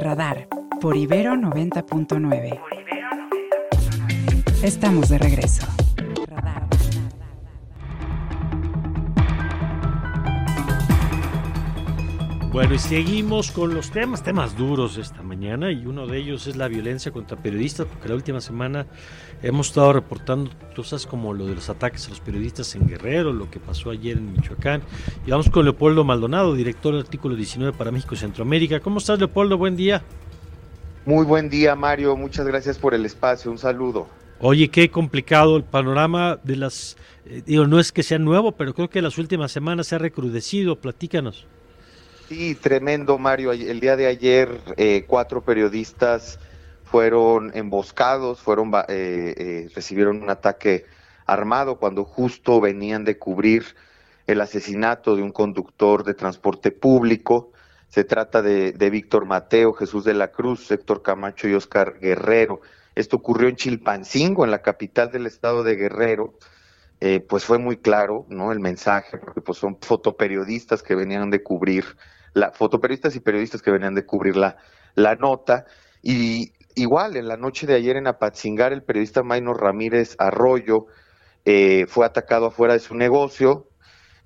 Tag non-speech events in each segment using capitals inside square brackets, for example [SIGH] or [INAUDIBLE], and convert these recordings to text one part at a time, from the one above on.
Radar por Ibero 90.9. Estamos de regreso. Bueno, y seguimos con los temas, temas duros esta mañana, y uno de ellos es la violencia contra periodistas, porque la última semana hemos estado reportando cosas como lo de los ataques a los periodistas en Guerrero, lo que pasó ayer en Michoacán. Y vamos con Leopoldo Maldonado, director del artículo 19 para México y Centroamérica. ¿Cómo estás, Leopoldo? Buen día. Muy buen día, Mario. Muchas gracias por el espacio. Un saludo. Oye, qué complicado el panorama de las... Eh, digo, no es que sea nuevo, pero creo que las últimas semanas se ha recrudecido. Platícanos. Sí, tremendo, Mario. El día de ayer, eh, cuatro periodistas fueron emboscados, fueron eh, eh, recibieron un ataque armado cuando justo venían de cubrir el asesinato de un conductor de transporte público. Se trata de, de Víctor Mateo, Jesús de la Cruz, Héctor Camacho y Oscar Guerrero. Esto ocurrió en Chilpancingo, en la capital del estado de Guerrero. pues fue muy claro, ¿no? El mensaje, porque pues son fotoperiodistas que venían de cubrir la, fotoperiodistas y periodistas que venían de cubrir la, nota. Y igual, en la noche de ayer en Apatzingar, el periodista Maino Ramírez Arroyo eh, fue atacado afuera de su negocio,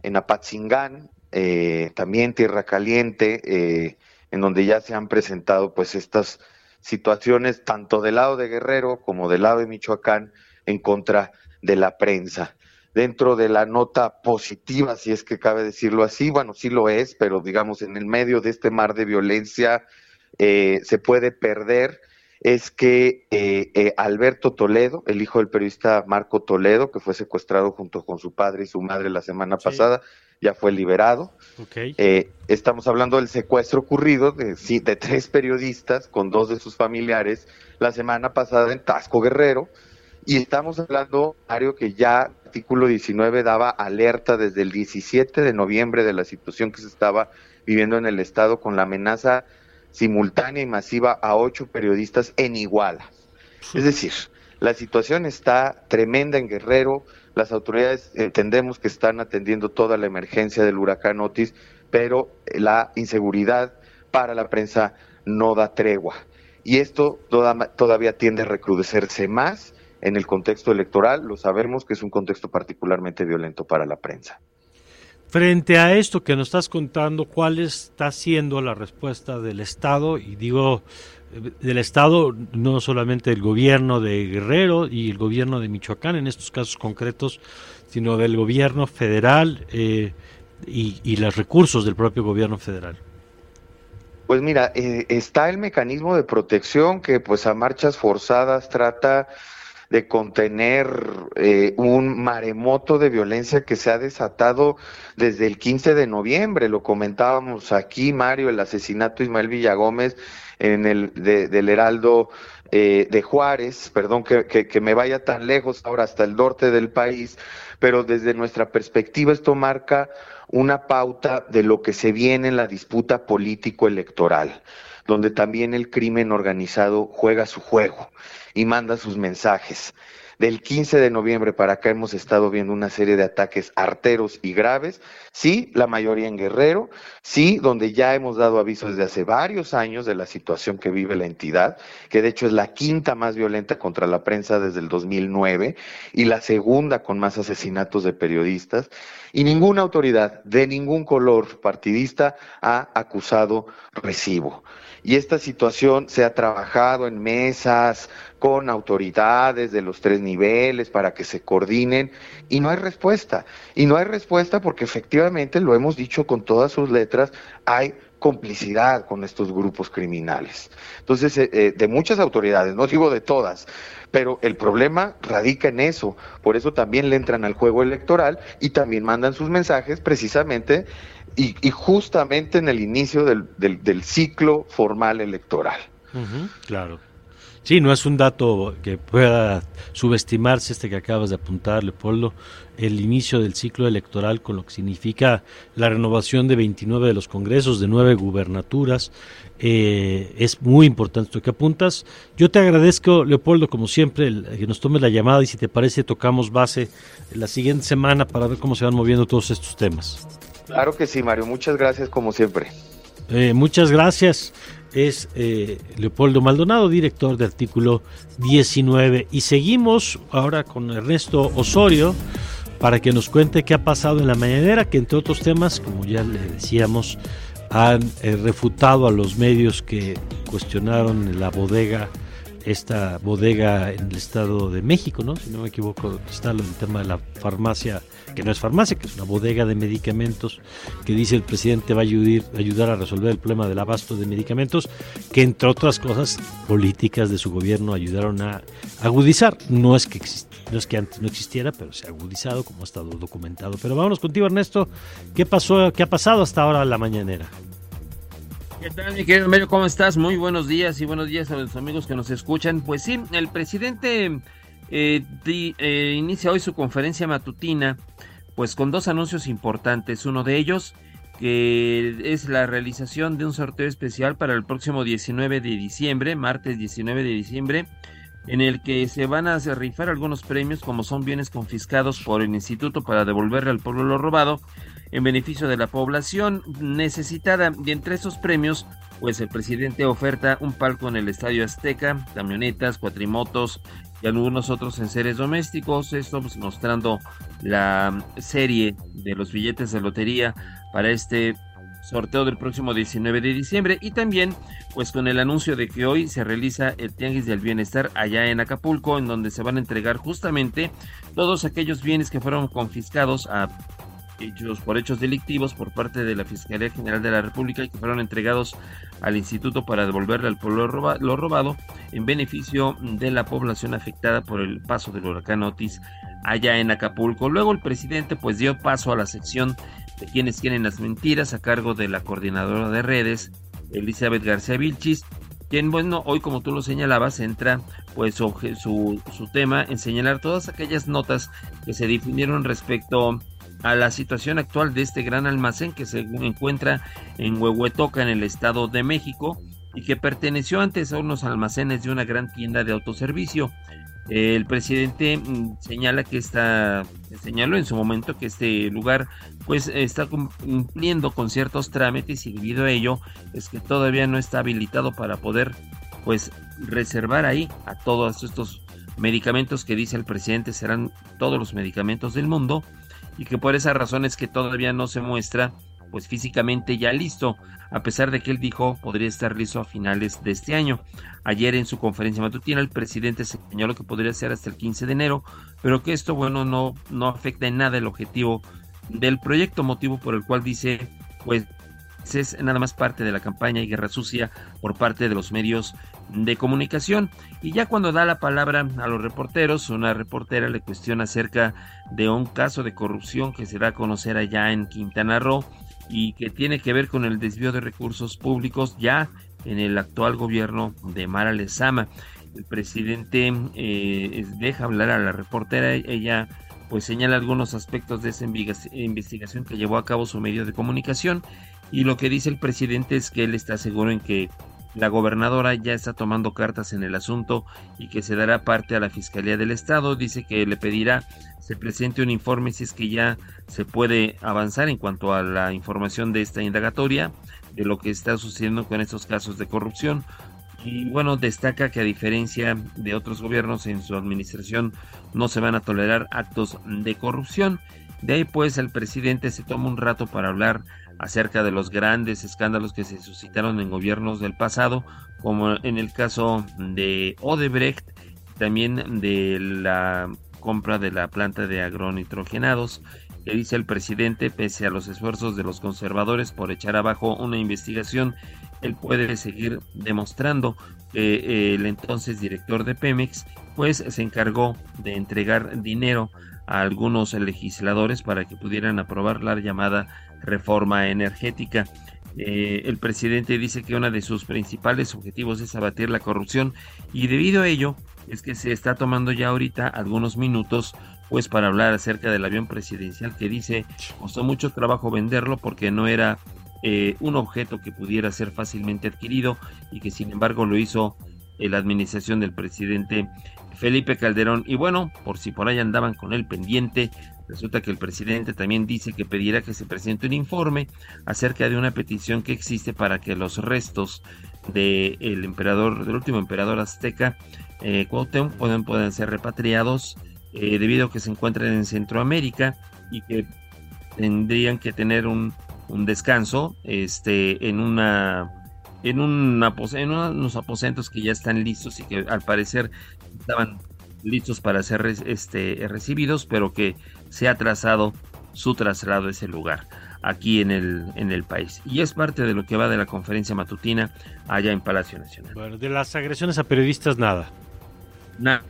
en Apatzingán, eh, también Tierra Caliente, eh, en donde ya se han presentado pues estas situaciones tanto del lado de Guerrero como del lado de Michoacán en contra de la prensa dentro de la nota positiva, si es que cabe decirlo así, bueno, sí lo es, pero digamos, en el medio de este mar de violencia eh, se puede perder, es que eh, eh, Alberto Toledo, el hijo del periodista Marco Toledo, que fue secuestrado junto con su padre y su madre la semana pasada, ya fue liberado. estamos hablando del secuestro ocurrido de, de tres periodistas con dos de sus familiares la semana pasada en Tasco Guerrero. Y estamos hablando, Mario, que ya artículo 19 daba alerta desde el 17 de noviembre de la situación que se estaba viviendo en el Estado con la amenaza simultánea y masiva a ocho periodistas en Iguala. Es decir, la situación está tremenda en Guerrero, las autoridades entendemos que están atendiendo toda la emergencia del huracán Otis, pero la inseguridad para la prensa no da tregua. Y esto todavía tiende a recrudecerse más en el contexto electoral, lo sabemos que es un contexto particularmente violento para la prensa. Frente a esto que nos estás contando, ¿cuál está siendo la respuesta del Estado? Y digo, del Estado, no solamente del gobierno de Guerrero y el gobierno de Michoacán en estos casos concretos, sino del gobierno federal eh, y, los recursos del propio gobierno federal. Pues mira, eh, está el mecanismo de protección que pues a marchas forzadas trata de contener eh, un maremoto de violencia que se ha desatado desde el 15 de noviembre. Lo comentábamos aquí, Mario, el asesinato de Ismael Villagómez en el del Heraldo eh, de Juárez, perdón que, que, me vaya tan lejos ahora hasta el norte del país, pero desde nuestra perspectiva esto marca una pauta de lo que se viene en la disputa político-electoral, donde también el crimen organizado juega su juego y manda sus mensajes. Del 15 de noviembre para acá hemos estado viendo una serie de ataques arteros y graves, sí, la mayoría en Guerrero, sí, donde ya hemos dado aviso desde hace varios años de la situación que vive la entidad, que de hecho es la quinta más violenta contra la prensa desde el 2009 y la segunda con más asesinatos de periodistas, y ninguna autoridad de ningún color partidista ha acusado recibo y esta situación se ha trabajado en mesas con autoridades de los tres niveles para que se coordinen y no hay respuesta. Y no hay respuesta porque efectivamente, lo hemos dicho con todas sus letras, hay complicidad con estos grupos criminales. Entonces, eh, eh, de muchas autoridades, no digo de todas, pero el problema radica en eso. Por eso también le entran al juego electoral y también mandan sus mensajes precisamente y, justamente en el inicio del, del, ciclo formal electoral. claro. Sí, no es un dato que pueda subestimarse este que acabas de apuntar, Leopoldo, el inicio del ciclo electoral con lo que significa la renovación de 29 de los congresos, de nueve gubernaturas. Eh, es muy importante esto que apuntas. Yo te agradezco, Leopoldo, como siempre, que nos tomes la llamada y si te parece tocamos base la siguiente semana para ver cómo se van moviendo todos estos temas. Claro que sí, Mario. Muchas gracias como siempre. Eh, muchas gracias. es eh, Leopoldo Maldonado, director de artículo 19. Y seguimos ahora con Ernesto Osorio para que nos cuente qué ha pasado en la mañanera, que entre otros temas, como ya le decíamos, han eh, refutado a los medios que cuestionaron la bodega esta bodega en el Estado de México, ¿no? Si no me equivoco, está el tema de la farmacia, que no es farmacia, que es una bodega de medicamentos, que dice el presidente va a ayudar, a resolver el problema del abasto de medicamentos, que entre otras cosas, políticas de su gobierno ayudaron a agudizar. No es que no es que antes no existiera, pero se ha agudizado, como ha estado documentado. Pero vámonos contigo, Ernesto. ¿Qué pasó, qué ha pasado hasta ahora la mañanera? ¿Qué tal, mi querido Mario? ¿Cómo estás? Muy buenos días y buenos días a los amigos que nos escuchan. Pues sí, el presidente eh, eh, inicia hoy su conferencia matutina, pues con dos anuncios importantes. Uno de ellos, que es la realización de un sorteo especial para el próximo 19 de diciembre, martes 19 de diciembre, en el que se van a rifar algunos premios como son bienes confiscados por el instituto para devolverle al pueblo lo robado en beneficio de la población necesitada. Y entre esos premios, pues el presidente oferta un palco en el Estadio Azteca, camionetas, cuatrimotos y algunos otros enseres domésticos. Esto pues, mostrando la serie de los billetes de lotería para este sorteo del próximo 19 de diciembre y también pues con el anuncio de que hoy se realiza el Tianguis del Bienestar allá en Acapulco en donde se van a entregar justamente todos aquellos bienes que fueron confiscados a hechos por hechos delictivos por parte de la Fiscalía General de la República y que fueron entregados al instituto para devolverle al pueblo lo robado en beneficio de la población afectada por el paso del huracán Otis allá en Acapulco. Luego el presidente pues dio paso a la sección de quienes quieren las mentiras a cargo de la coordinadora de redes Elizabeth García Vilchis quien bueno hoy como tú lo señalabas entra pues su, su, tema en señalar todas aquellas notas que se difundieron respecto la situación actual de este gran almacén que se encuentra en Huehuetoca, en el Estado de México, y que perteneció antes a unos almacenes de una gran tienda de autoservicio. El presidente mm, señala que está, señaló en su momento que este lugar pues está cumpliendo con ciertos trámites y debido a ello es que todavía no está habilitado para poder pues reservar ahí a todos estos medicamentos que dice el presidente serán todos los medicamentos del mundo y que por esa razón es que todavía no se muestra pues físicamente ya listo, a pesar de que él dijo podría estar listo a finales de este año. Ayer en su conferencia matutina el presidente señaló que podría ser hasta el 15 de enero, pero que esto bueno no, no afecta en nada el objetivo del proyecto, motivo por el cual dice pues es nada más parte de la campaña y guerra sucia por parte de los medios de comunicación. Y ya cuando da la palabra a los reporteros, una reportera le cuestiona acerca de un caso de corrupción que se da a conocer allá en Quintana Roo y que tiene que ver con el desvío de recursos públicos ya en el actual gobierno de Mara Lezama. El presidente eh, deja hablar a la reportera, ella pues señala algunos aspectos de esa investigación que llevó a cabo su medio de comunicación y lo que dice el presidente es que él está seguro en que la gobernadora ya está tomando cartas en el asunto y que se dará parte a la Fiscalía del Estado. Dice que le pedirá se presente un informe si es que ya se puede avanzar en cuanto a la información de esta indagatoria, de lo que está sucediendo con estos casos de corrupción. Y bueno, destaca que a diferencia de otros gobiernos en su administración no se van a tolerar actos de corrupción. De ahí pues el presidente se toma un rato para hablar acerca de los grandes escándalos que se suscitaron en gobiernos del pasado, como en el caso de Odebrecht, también de la compra de la planta de agronitrogenados, que dice el presidente, pese a los esfuerzos de los conservadores por echar abajo una investigación, él puede seguir demostrando que el entonces director de Pemex, pues se encargó de entregar dinero a algunos legisladores para que pudieran aprobar la llamada reforma energética. Eh, el presidente dice que uno de sus principales objetivos es abatir la corrupción y debido a ello es que se está tomando ya ahorita algunos minutos pues para hablar acerca del avión presidencial que dice costó mucho trabajo venderlo porque no era eh, un objeto que pudiera ser fácilmente adquirido y que sin embargo lo hizo la administración del presidente Felipe Calderón. Y bueno, por si por ahí andaban con el pendiente, Resulta que el presidente también dice que pedirá que se presente un informe acerca de una petición que existe para que los restos del emperador, del último emperador azteca, eh, puedan, ser repatriados eh, debido a que se encuentran en Centroamérica y que tendrían que tener un, descanso este, en una en, en unos aposentos que ya están listos y que al parecer estaban listos para ser este, recibidos, pero que se ha trazado su traslado a ese lugar aquí en el, en el país. Y es parte de lo que va de la conferencia matutina allá en Palacio Nacional. Bueno, de las agresiones a periodistas, nada. Nada.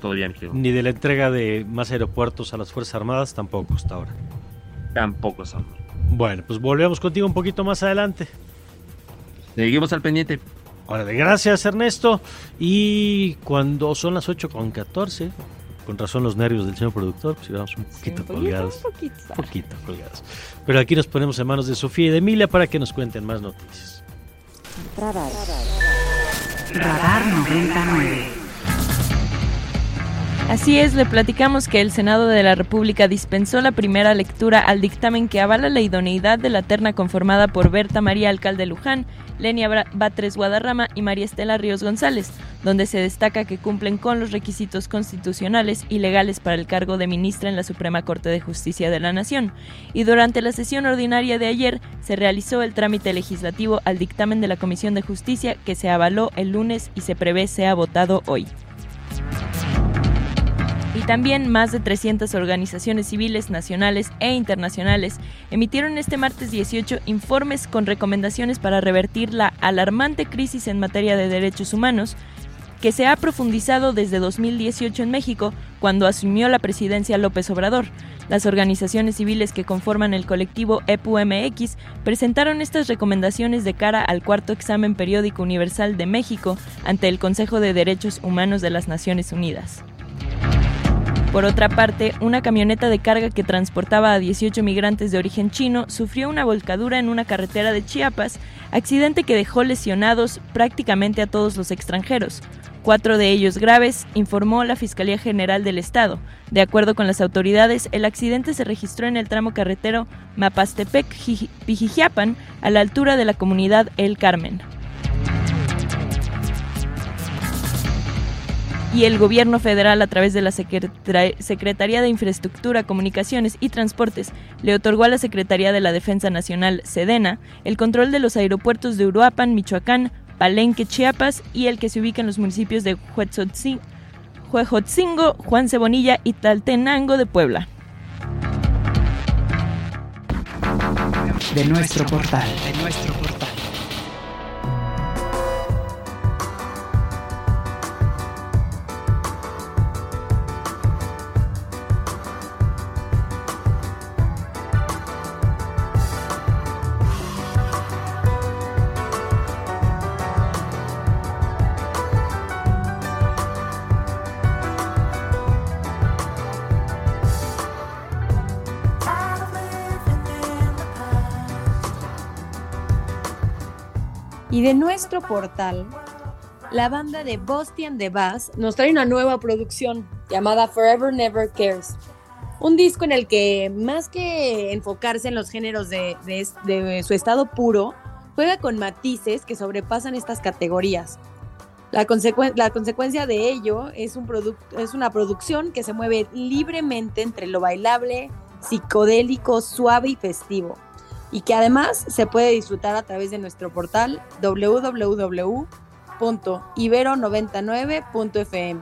Todavía, Ni de la entrega de más aeropuertos a las Fuerzas Armadas, tampoco hasta ahora. Tampoco son. Bueno, pues volvemos contigo un poquito más adelante. Seguimos al pendiente. Órale, gracias Ernesto. Y cuando son las 8 con 14, con razón los nervios del señor productor, pues íbamos un poquito colgados. Un poquito. un poquito colgados. Pero aquí nos ponemos en manos de Sofía y de Emilia para que nos cuenten más noticias. Radar. Radar 99. Así es, le platicamos que el Senado de la República dispensó la primera lectura al dictamen que avala la idoneidad de la terna conformada por Berta María Alcalde Luján, Lenia Batres Guadarrama y María Estela Ríos González, donde se destaca que cumplen con los requisitos constitucionales y legales para el cargo de ministra en la Suprema Corte de Justicia de la Nación. Y durante la sesión ordinaria de ayer se realizó el trámite legislativo al dictamen de la Comisión de Justicia que se avaló el lunes y se prevé sea votado hoy también más de 300 organizaciones civiles nacionales e internacionales emitieron este martes 18 informes con recomendaciones para revertir la alarmante crisis en materia de derechos humanos que se ha profundizado desde 2018 en México, cuando asumió la presidencia López Obrador. Las organizaciones civiles que conforman el colectivo EPUMX presentaron estas recomendaciones de cara al cuarto examen periódico universal de México ante el Consejo de Derechos Humanos de las Naciones Unidas. Por otra parte, una camioneta de carga que transportaba a 18 migrantes de origen chino sufrió una volcadura en una carretera de Chiapas, accidente que dejó lesionados prácticamente a todos los extranjeros. Cuatro de ellos graves, informó la Fiscalía General del Estado. De acuerdo con las autoridades, el accidente se registró en el tramo carretero Mapastepec-Pijijiapan, a la altura de la comunidad El Carmen. Y el gobierno federal a través de la Secretaría de Infraestructura, Comunicaciones y Transportes le otorgó a la Secretaría de la Defensa Nacional, Sedena, el control de los aeropuertos de Uruapan, Michoacán, Palenque, Chiapas y el que se ubica en los municipios de Huejotzingo, Juan Cebonilla y Taltenango de Puebla. De nuestro portal, de nuestro Y de nuestro portal, la banda de Bostian de Bass nos trae una nueva producción llamada Forever Never Cares. Un disco en el que, más que enfocarse en los géneros de, su estado puro, juega con matices que sobrepasan estas categorías. La, consecuencia de ello es, un es una producción que se mueve libremente entre lo bailable, psicodélico, suave y festivo y que además se puede disfrutar a través de nuestro portal www.ibero99.fm.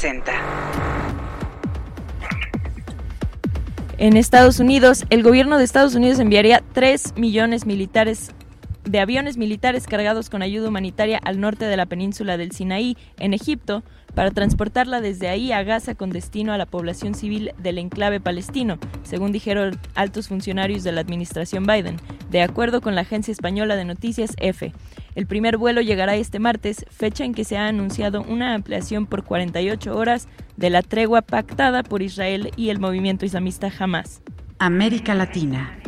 Scanner 360. En Estados Unidos, el gobierno de Estados Unidos enviaría 3 millones militares de aviones militares cargados con ayuda humanitaria al norte de la península del Sinaí, en Egipto, para transportarla desde ahí a Gaza con destino a la población civil del enclave palestino, según dijeron altos funcionarios de la administración Biden, de acuerdo con la agencia española de noticias EFE. El primer vuelo llegará este martes, fecha en que se ha anunciado una ampliación por 48 horas de la tregua pactada por Israel y el movimiento islamista Hamas. América Latina.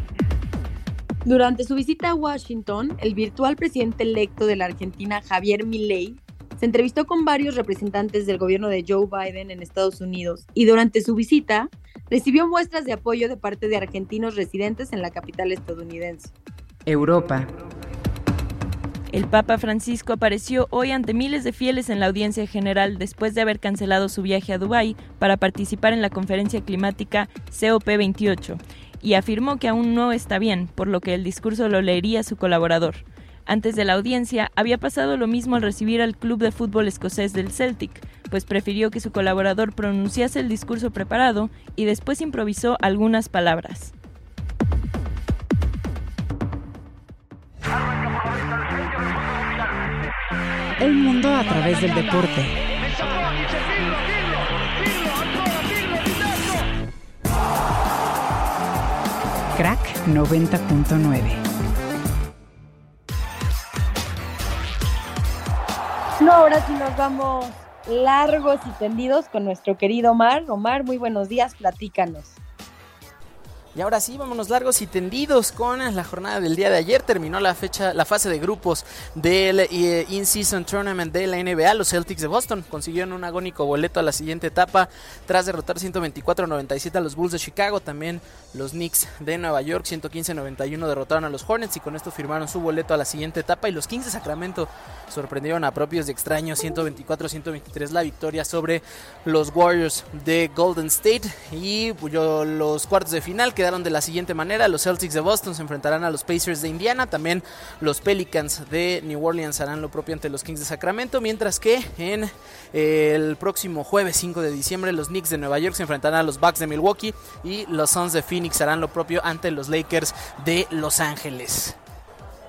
Durante su visita a Washington, el virtual presidente electo de la Argentina, Javier Milei, se entrevistó con varios representantes del gobierno de Joe Biden en Estados Unidos y durante su visita recibió muestras de apoyo de parte de argentinos residentes en la capital estadounidense. Europa. El Papa Francisco apareció hoy ante miles de fieles en la audiencia general después de haber cancelado su viaje a Dubái para participar en la conferencia climática COP28 y afirmó que aún no está bien, por lo que el discurso lo leería su colaborador. Antes de la audiencia, había pasado lo mismo al recibir al club de fútbol escocés del Celtic, pues prefirió que su colaborador pronunciase el discurso preparado y después improvisó algunas palabras. El mundo a través del deporte. 90.9 No, ahora sí nos vamos largos y tendidos con nuestro querido Omar. Omar, muy buenos días, platícanos. Y ahora sí, vámonos largos y tendidos con la jornada del día de ayer. Terminó la fecha, la fase de grupos del eh, In-Season Tournament de la NBA. Los Celtics de Boston consiguieron un agónico boleto a la siguiente etapa tras derrotar 124-97 a los Bulls de Chicago. También los Knicks de Nueva York 115-91 derrotaron a los Hornets y con esto firmaron su boleto a la siguiente etapa. Y los Kings de Sacramento sorprendieron a propios de extraños 124-123 la victoria sobre los Warriors de Golden State. Y pues, los cuartos de final que quedaron de la siguiente manera. Los Celtics de Boston se enfrentarán a los Pacers de Indiana. También los Pelicans de New Orleans harán lo propio ante los Kings de Sacramento. Mientras que en eh, el próximo jueves 5 de diciembre los Knicks de Nueva York se enfrentarán a los Bucks de Milwaukee. Y los Suns de Phoenix harán lo propio ante los Lakers de Los Ángeles.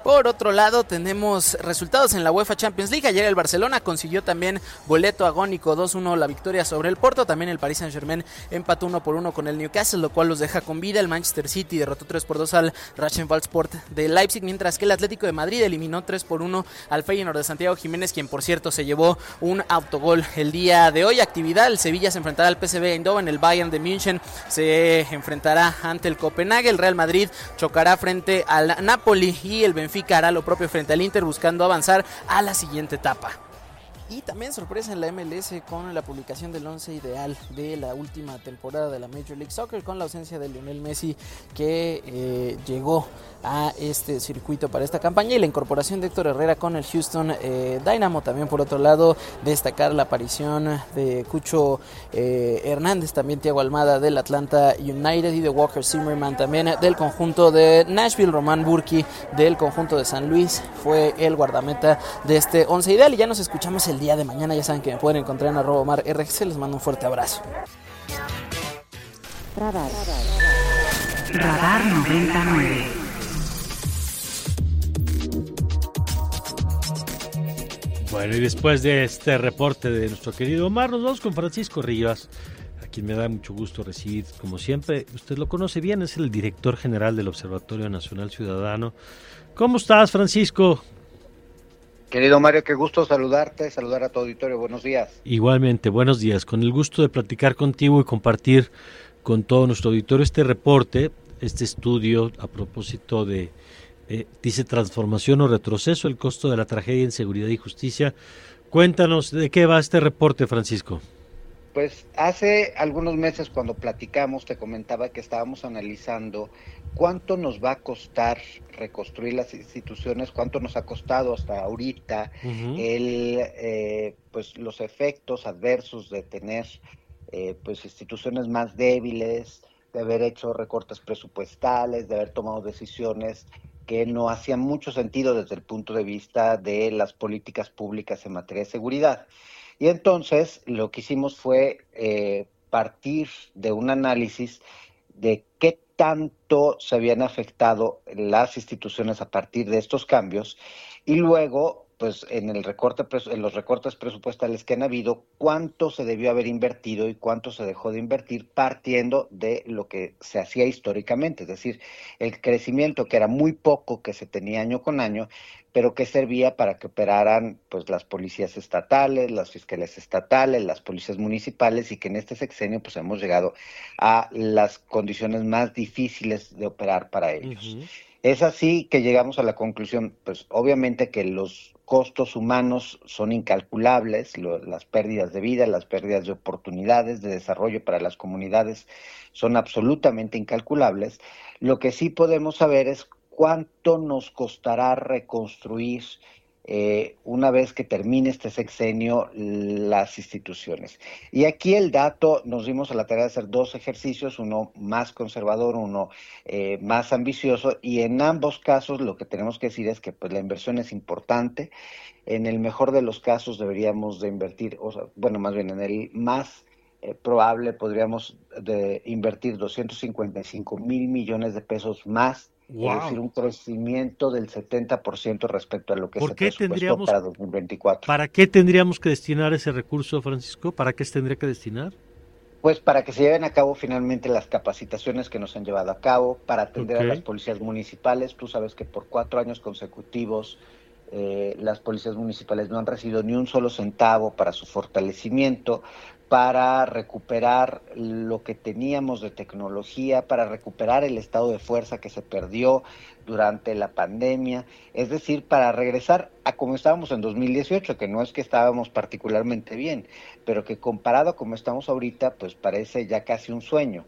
Por otro lado, tenemos resultados en la UEFA Champions League. Ayer el Barcelona consiguió también boleto agónico 2-1 la victoria sobre el Porto. También el Paris Saint-Germain empató 1 por 1 con el Newcastle, lo cual los deja con vida. El Manchester City derrotó 3 por 2 al Sport de Leipzig, mientras que el Atlético de Madrid eliminó 3 por 1 al Feyenoord de Santiago Jiménez, quien por cierto se llevó un autogol el día de hoy. Actividad, el Sevilla se enfrentará al PSV Eindhoven, el Bayern de München se enfrentará ante el Copenhague, el Real Madrid chocará frente al Napoli y el Benfica lo propio frente al Inter buscando avanzar a la siguiente etapa. Y también sorpresa en la MLS con la publicación del 11 ideal de la última temporada de la Major League Soccer con la ausencia de Lionel Messi que eh, llegó a este circuito para esta campaña y la incorporación de Héctor Herrera con el Houston eh, Dynamo. También por otro lado destacar la aparición de Cucho eh, Hernández, también Thiago Almada del Atlanta United y de Walker Zimmerman también del conjunto de Nashville, Román Burki del conjunto de San Luis fue el guardameta de este 11 ideal y ya nos escuchamos el día de mañana. Ya saben que me pueden encontrar en arroba mar RX. Les mando un fuerte abrazo. Radar. Radar 99. Bueno, y después de este reporte de nuestro querido Omar, nos vamos con Francisco Rivas, a quien me da mucho gusto recibir, como siempre. Usted lo conoce bien, es el director general del Observatorio Nacional Ciudadano. ¿Cómo estás, Francisco? Querido Mario, qué gusto saludarte, saludar a tu auditorio. Buenos días. Igualmente, buenos días. Con el gusto de platicar contigo y compartir con todo nuestro auditorio este reporte, este estudio a propósito de, eh, dice transformación o retroceso, el costo de la tragedia en seguridad y justicia. Cuéntanos de qué va este reporte, Francisco. Pues hace algunos meses cuando platicamos te comentaba que estábamos analizando cuánto nos va a costar reconstruir las instituciones, cuánto nos ha costado hasta ahorita el, eh, pues los efectos adversos de tener eh, pues instituciones más débiles, de haber hecho recortes presupuestales, de haber tomado decisiones que no hacían mucho sentido desde el punto de vista de las políticas públicas en materia de seguridad. Y entonces lo que hicimos fue eh, partir de un análisis de qué tanto se habían afectado las instituciones a partir de estos cambios y luego pues en el recorte en los recortes presupuestales que han habido, cuánto se debió haber invertido y cuánto se dejó de invertir partiendo de lo que se hacía históricamente, es decir, el crecimiento que era muy poco que se tenía año con año, pero que servía para que operaran pues las policías estatales, las fiscalías estatales, las policías municipales y que en este sexenio pues hemos llegado a las condiciones más difíciles de operar para ellos. Es así que llegamos a la conclusión, pues obviamente que los costos humanos son incalculables, las pérdidas de vida, las pérdidas de oportunidades de desarrollo para las comunidades son absolutamente incalculables. Lo que sí podemos saber es cuánto nos costará reconstruir eh, una vez que termine este sexenio las instituciones. Y aquí el dato, nos dimos a la tarea de hacer dos ejercicios, uno más conservador, uno eh, más ambicioso, y en ambos casos lo que tenemos que decir es que pues, la inversión es importante. En el mejor de los casos deberíamos de invertir, o sea, bueno, más bien en el más eh, probable podríamos de invertir 255 mil millones de pesos más es decir, un crecimiento del 70% respecto a lo que ¿Por se qué tendríamos, para 2024. ¿Para qué tendríamos que destinar ese recurso, Francisco? ¿Para qué se tendría que destinar? Pues para que se lleven a cabo finalmente las capacitaciones que nos han llevado a cabo, para atender a las policías municipales. Tú sabes que por cuatro años consecutivos eh, las policías municipales no han recibido ni un solo centavo para su fortalecimiento para recuperar lo que teníamos de tecnología, para recuperar el estado de fuerza que se perdió durante la pandemia, es decir, para regresar a como estábamos en 2018, que no es que estábamos particularmente bien, pero que comparado a como estamos ahorita, pues parece ya casi un sueño.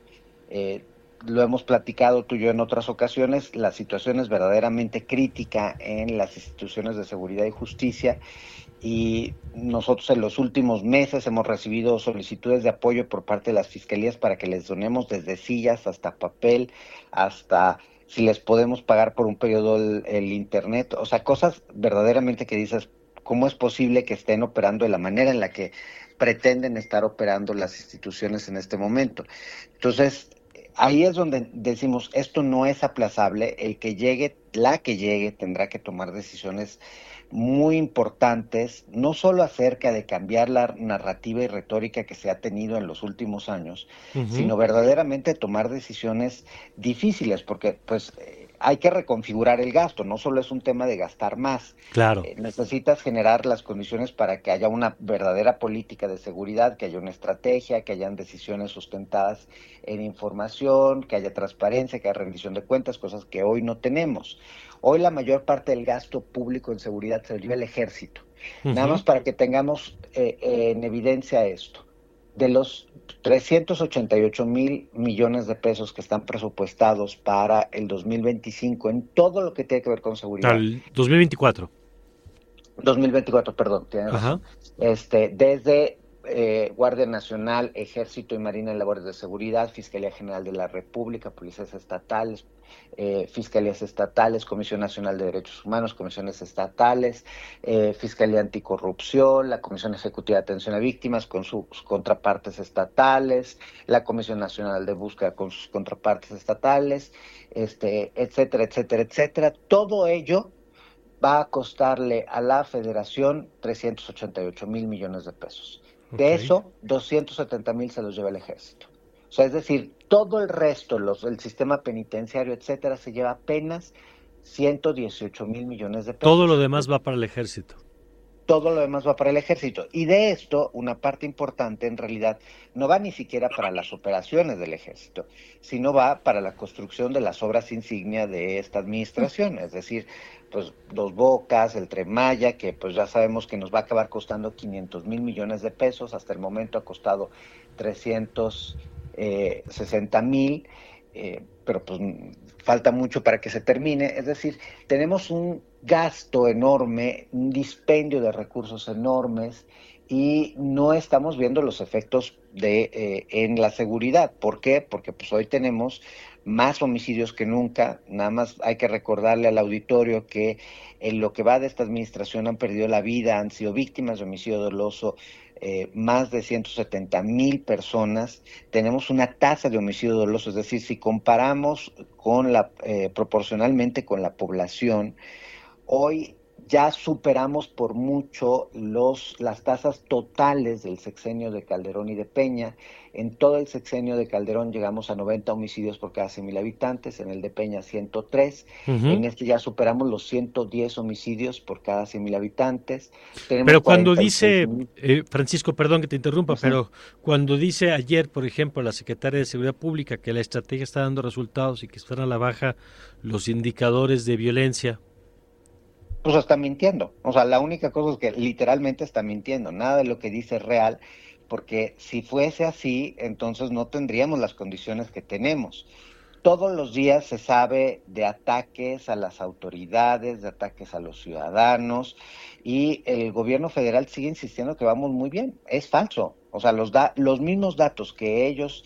Eh, lo hemos platicado tú y yo en otras ocasiones, la situación es verdaderamente crítica en las instituciones de seguridad y justicia y nosotros en los últimos meses hemos recibido solicitudes de apoyo por parte de las fiscalías para que les donemos desde sillas hasta papel, hasta si les podemos pagar por un periodo el, internet, o sea, cosas verdaderamente que dices, ¿cómo es posible que estén operando de la manera en la que pretenden estar operando las instituciones en este momento? Entonces, ahí es donde decimos, esto no es aplazable, el que llegue, la que llegue, tendrá que tomar decisiones muy importantes, no solo acerca de cambiar la narrativa y retórica que se ha tenido en los últimos años, sino verdaderamente tomar decisiones difíciles, porque pues hay que reconfigurar el gasto, no solo es un tema de gastar más. Claro. Eh, necesitas generar las condiciones para que haya una verdadera política de seguridad, que haya una estrategia, que hayan decisiones sustentadas en información, que haya transparencia, que haya rendición de cuentas, cosas que hoy no tenemos. Hoy la mayor parte del gasto público en seguridad se lo lleva el ejército. Nada más para que tengamos eh, en evidencia esto. De los 388 mil millones de pesos que están presupuestados para el 2025 en todo lo que tiene que ver con seguridad. Al 2024. 2024, perdón. Este, desde eh, Guardia Nacional, Ejército y Marina en labores de seguridad, Fiscalía General de la República, policías estatales, eh, fiscalías estatales, Comisión Nacional de Derechos Humanos, comisiones estatales, eh, Fiscalía Anticorrupción, la Comisión Ejecutiva de Atención a Víctimas con sus contrapartes estatales, la Comisión Nacional de Búsqueda con sus contrapartes estatales, este, etcétera, etcétera, etcétera. Todo ello va a costarle a la Federación 388 mil millones de pesos. De eso, 270 mil se los lleva el ejército. O sea, es decir, todo el resto, los, el sistema penitenciario, etcétera, se lleva apenas 118 mil millones de pesos. Todo lo demás va para el ejército. Todo lo demás va para el ejército. Y de esto, una parte importante en realidad no va ni siquiera para las operaciones del ejército, sino va para la construcción de las obras insignia de esta administración. Es decir, pues Dos Bocas, el Tren Maya, que pues ya sabemos que nos va a acabar costando 500 mil millones de pesos. Hasta el momento ha costado 300 eh, 60 mil, eh, pero pues falta mucho para que se termine. Es decir, tenemos un gasto enorme, un dispendio de recursos enormes y no estamos viendo los efectos de eh, en la seguridad. ¿Por qué? Porque pues hoy tenemos más homicidios que nunca. Nada más hay que recordarle al auditorio que en lo que va de esta administración han perdido la vida, han sido víctimas de homicidio doloso eh, más de 170 mil personas. Tenemos una tasa de homicidio doloso, es decir, si comparamos con la eh, proporcionalmente con la población, hoy ya superamos por mucho los, las tasas totales del sexenio de Calderón y de Peña. En todo el sexenio de Calderón llegamos a 90 homicidios por cada 100.000 habitantes, en el de Peña 103, en este ya superamos los 110 homicidios por cada 100.000 habitantes. pero cuando dice, eh, Francisco, perdón que te interrumpa, pero cuando dice ayer, por ejemplo, la secretaria de Seguridad Pública que la estrategia está dando resultados y que están a la baja los indicadores de violencia, pues está mintiendo. O sea, la única cosa es que literalmente está mintiendo. Nada de lo que dice es real, porque si fuese así, entonces no tendríamos las condiciones que tenemos. Todos los días se sabe de ataques a las autoridades, de ataques a los ciudadanos, y el gobierno federal sigue insistiendo que vamos muy bien. Es falso. O sea, los, da los mismos datos que ellos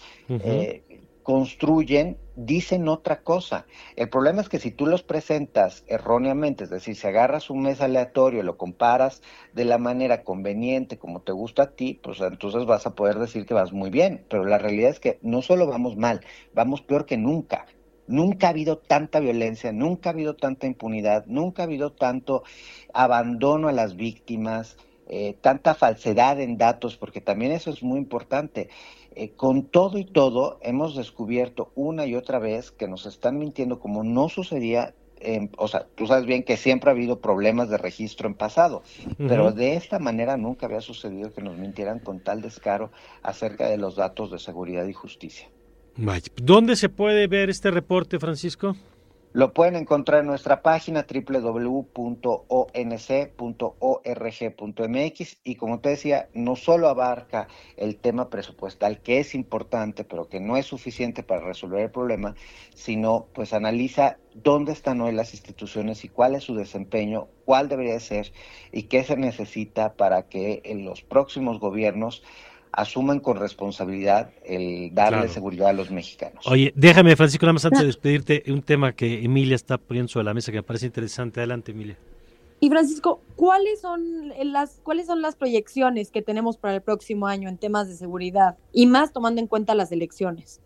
construyen dicen otra cosa. El problema es que si tú los presentas erróneamente, es decir, si agarras un mes aleatorio y lo comparas de la manera conveniente, como te gusta a ti, pues entonces vas a poder decir que vas muy bien. Pero la realidad es que no solo vamos mal, vamos peor que nunca. Nunca ha habido tanta violencia, nunca ha habido tanta impunidad, nunca ha habido tanto abandono a las víctimas, eh, tanta falsedad en datos, porque también eso es muy importante. Eh, con todo y todo, hemos descubierto una y otra vez que nos están mintiendo como no sucedía. o sea, tú sabes bien que siempre ha habido problemas de registro en pasado, pero de esta manera nunca había sucedido que nos mintieran con tal descaro acerca de los datos de seguridad y justicia. ¿Dónde se puede ver este reporte, Francisco? Lo pueden encontrar en nuestra página www.onc.org.mx y como te decía, no solo abarca el tema presupuestal, que es importante, pero que no es suficiente para resolver el problema, sino pues analiza dónde están hoy las instituciones y cuál es su desempeño, cuál debería ser y qué se necesita para que en los próximos gobiernos asuman con responsabilidad el darle seguridad a los mexicanos. Oye, déjame, Francisco, nada más antes de despedirte, un tema que Emilia está poniendo sobre la mesa que me parece interesante. Adelante, Emilia. Y Francisco, ¿cuáles son las cuáles son las proyecciones que tenemos para el próximo año en temas de seguridad y más tomando en cuenta las elecciones?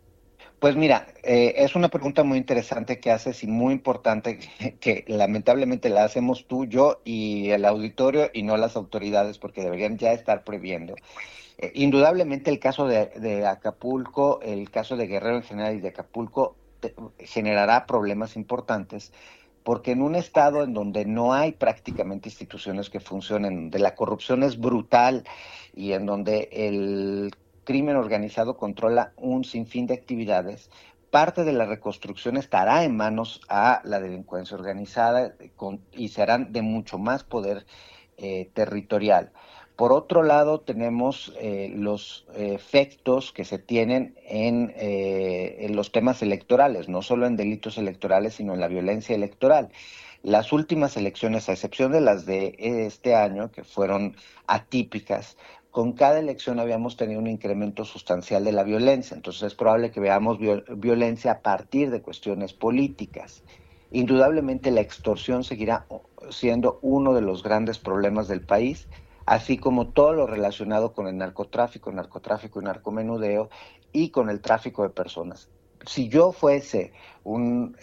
Pues mira, eh, es una pregunta muy interesante que haces y muy importante que, [LAUGHS] que, lamentablemente la hacemos tú, yo y el auditorio y no las autoridades porque deberían ya estar previendo. Eh, indudablemente el caso de, Acapulco, el caso de Guerrero en general y de Acapulco generará problemas importantes porque en un estado en donde no hay prácticamente instituciones que funcionen, donde la corrupción es brutal y en donde el crimen organizado controla un sinfín de actividades, parte de la reconstrucción estará en manos a la delincuencia organizada y serán de mucho más poder eh, territorial. Por otro lado, tenemos eh, los efectos que se tienen eh, en, los temas electorales, no solo en delitos electorales, sino en la violencia electoral. Las últimas elecciones, a excepción de las de este año, que fueron atípicas, con cada elección habíamos tenido un incremento sustancial de la violencia. Entonces es probable que veamos violencia a partir de cuestiones políticas. Indudablemente la extorsión seguirá siendo uno de los grandes problemas del país así como todo lo relacionado con el narcotráfico, narcotráfico y narcomenudeo y con el tráfico de personas. Si yo fuese un,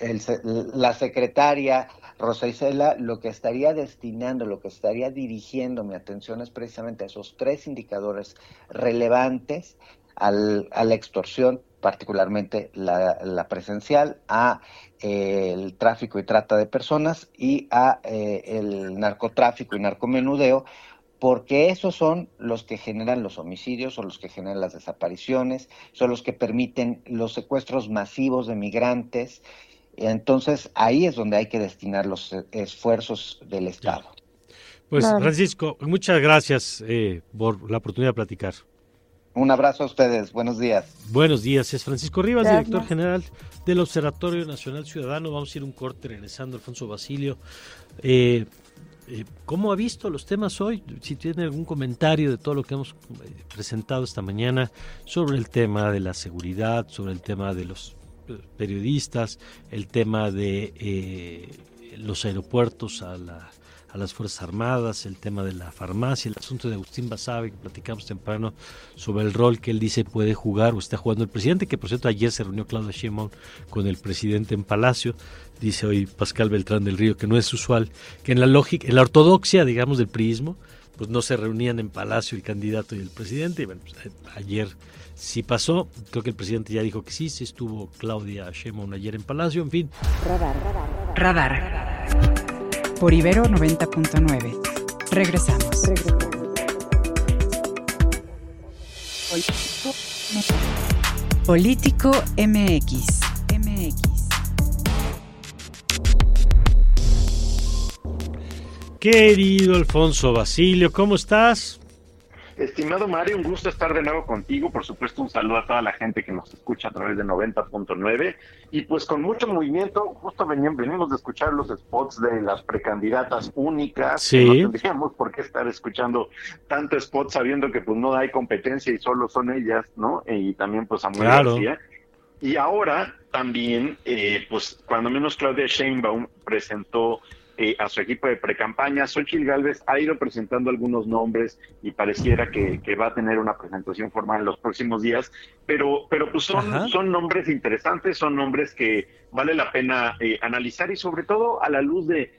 la secretaria Rosa Isela, lo que estaría destinando, lo que estaría dirigiendo mi atención es precisamente a esos tres indicadores relevantes a la extorsión, particularmente la, presencial, a eh, el tráfico y trata de personas y a eh, el narcotráfico y narcomenudeo, porque esos son los que generan los homicidios, o los que generan las desapariciones, son los que permiten los secuestros masivos de migrantes. Entonces ahí es donde hay que destinar los esfuerzos del Estado. Pues Francisco, muchas gracias eh, por la oportunidad de platicar. Un abrazo a ustedes, buenos días. Buenos días, es Francisco Rivas, director general del Observatorio Nacional Ciudadano. Vamos a ir un corte regresando, Alfonso Basilio. Eh, ¿Cómo ha visto los temas hoy? Si tiene algún comentario de todo lo que hemos eh, presentado esta mañana sobre el tema de la seguridad, sobre el tema de los periodistas, el tema de eh, los aeropuertos a las Fuerzas Armadas, el tema de la farmacia, el asunto de Agustín Basabe, que platicamos temprano sobre el rol que él dice puede jugar o está jugando el presidente, que por cierto ayer se reunió Claudia Sheinbaum con el presidente en Palacio, dice hoy Pascal Beltrán del Río, que no es usual, que en la lógica, en la ortodoxia, digamos, del priismo, pues no se reunían en Palacio el candidato y el presidente. Y bueno, pues, eh, ayer sí pasó. Creo que el presidente ya dijo que sí, sí estuvo Claudia Sheinbaum ayer en Palacio, en fin. Radar. Radar. Por Ibero 90.9. Regresamos. Político MX. MX. Querido Alfonso Basilio, ¿cómo estás? Estimado Mario, un gusto estar de nuevo contigo. Por supuesto, un saludo a toda la gente que nos escucha a través de 90.9. Y pues con mucho movimiento, justo venimos de escuchar los spots de las precandidatas únicas. Sí. No tendríamos por qué estar escuchando tanto spot sabiendo que pues no hay competencia y solo son ellas, ¿no? Y también pues Samuel Claro. García. Y ahora también, eh, pues cuando menos Claudia Sheinbaum presentó eh, a su equipo de precampaña, Xochitl Galvez ha ido presentando algunos nombres y pareciera que, que va a tener una presentación formal en los próximos días, pero, pero pues son, Ajá. son nombres interesantes, son nombres que vale la pena eh, analizar y sobre todo a la luz de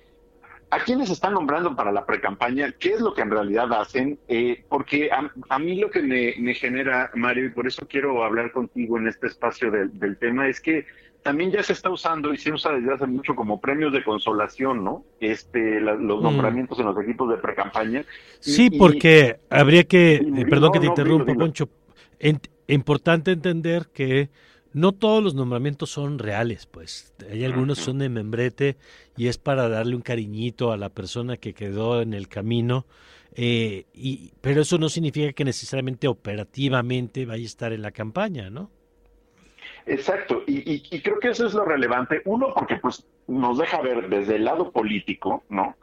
a quiénes están nombrando para la precampaña, qué es lo que en realidad hacen, Eh, porque a, a mí lo que me, me genera, Mario, y por eso quiero hablar contigo en este espacio del, del tema, es que también ya se está usando y se usa desde hace mucho como premios de consolación, ¿no? Este, la- los Mm. nombramientos en los equipos de precampaña. Sí, y- porque habría que, eh, perdón no, que te no, dilo. Poncho, en- importante entender que no todos los nombramientos son reales, pues hay algunos que son de membrete y es para darle un cariñito a la persona que quedó en el camino, eh, y, pero eso no significa que necesariamente operativamente vaya a estar en la campaña, ¿no? Exacto, y, creo que eso es lo relevante. Uno, porque pues nos deja ver desde el lado político, ¿no?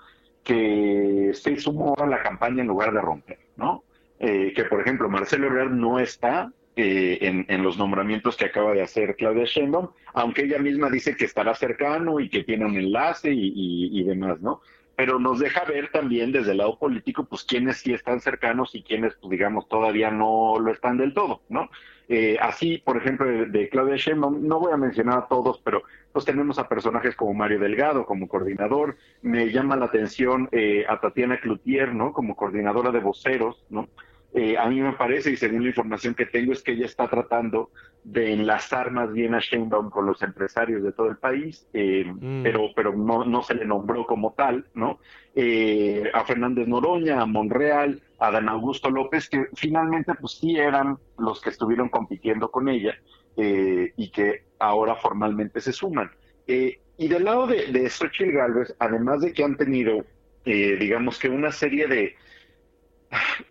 Que se sumó a la campaña en lugar de romper, ¿no? Eh, que por ejemplo Marcelo Ebrard no está eh, en, los nombramientos que acaba de hacer Claudia Sheinbaum, aunque ella misma dice que estará cercano y que tiene un enlace y demás, ¿no? Pero nos deja ver también desde el lado político, pues quiénes sí están cercanos y quiénes, pues digamos, todavía no lo están del todo, ¿no? Eh, así, por ejemplo, de, de Claudia Sheinbaum, no voy a mencionar a todos, pero pues tenemos a personajes como Mario Delgado como coordinador, me llama la atención eh, a Tatiana Cloutier, ¿no? Como coordinadora de voceros, ¿no? Eh, a mí me parece, y según la información que tengo, es que ella está tratando de enlazar más bien a Sheinbaum con los empresarios de todo el país, eh, Mm. pero, pero no, no se le nombró como tal, ¿no? Eh, a Fernández Noroña, a Monreal, a Dan Augusto López, que finalmente pues sí eran los que estuvieron compitiendo con ella eh, y que ahora formalmente se suman. Eh, y del lado de, de Xochitl Galvez, además de que han tenido, eh, digamos que una serie de...